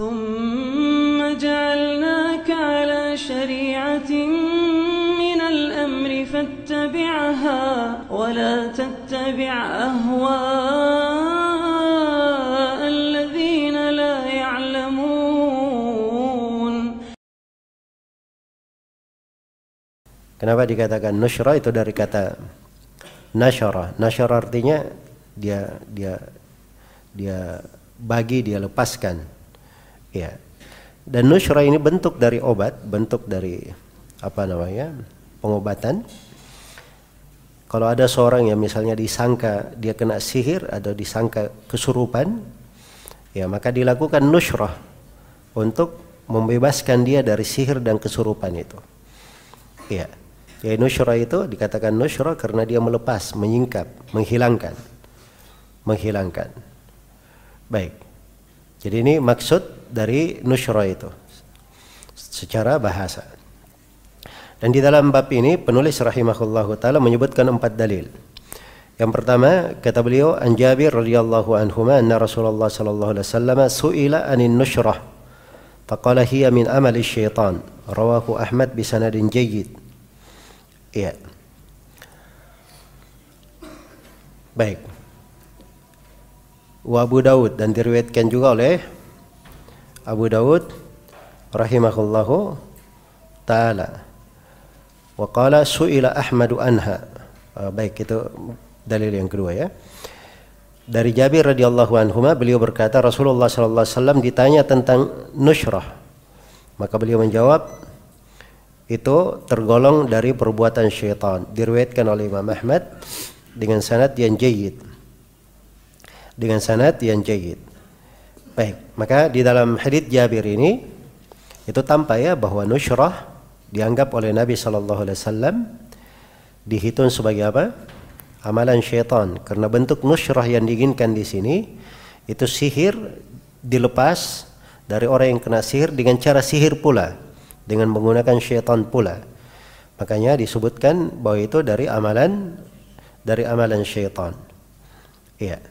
ثم جعلناك على شريعة من الأمر فاتبعها ولا تتبع أهواء الذين لا يعلمون Kenapa dikatakan nusyra itu dari kata nasyara. Nasyara artinya dia dia dia bagi, dia lepaskan. Ya. Dan nusyra ini bentuk dari obat, bentuk dari apa namanya? pengobatan. Kalau ada seorang yang misalnya disangka dia kena sihir atau disangka kesurupan, ya maka dilakukan nusyrah untuk membebaskan dia dari sihir dan kesurupan itu. Ya. Ya nusyrah itu dikatakan nusyrah karena dia melepas, menyingkap, menghilangkan. Menghilangkan. Baik. Jadi ini maksud dari nusyrah itu secara bahasa. Dan di dalam bab ini penulis rahimahullah taala menyebutkan empat dalil. Yang pertama kata beliau an Jabir radhiyallahu anhu anna Rasulullah sallallahu alaihi wasallam suila anin nusyrah faqala hiya min amali syaitan rawahu Ahmad bi sanadin jayyid Iya. Baik. Wa Abu Daud dan diriwayatkan juga oleh Abu Daud rahimahullahu taala. Wa qala suila Ahmadu anha. Uh, baik itu dalil yang kedua ya. Dari Jabir radhiyallahu anhu beliau berkata Rasulullah sallallahu alaihi wasallam ditanya tentang nusyrah. Maka beliau menjawab itu tergolong dari perbuatan syaitan diriwayatkan oleh Imam Ahmad dengan sanad yang jayid dengan sanad yang jayid baik maka di dalam hadis Jabir ini itu tampak ya bahwa nusyrah dianggap oleh Nabi wasallam dihitung sebagai apa amalan syaitan karena bentuk nusyrah yang diinginkan di sini itu sihir dilepas dari orang yang kena sihir dengan cara sihir pula dengan menggunakan syaitan pula. Makanya disebutkan bahwa itu dari amalan dari amalan syaitan. Iya.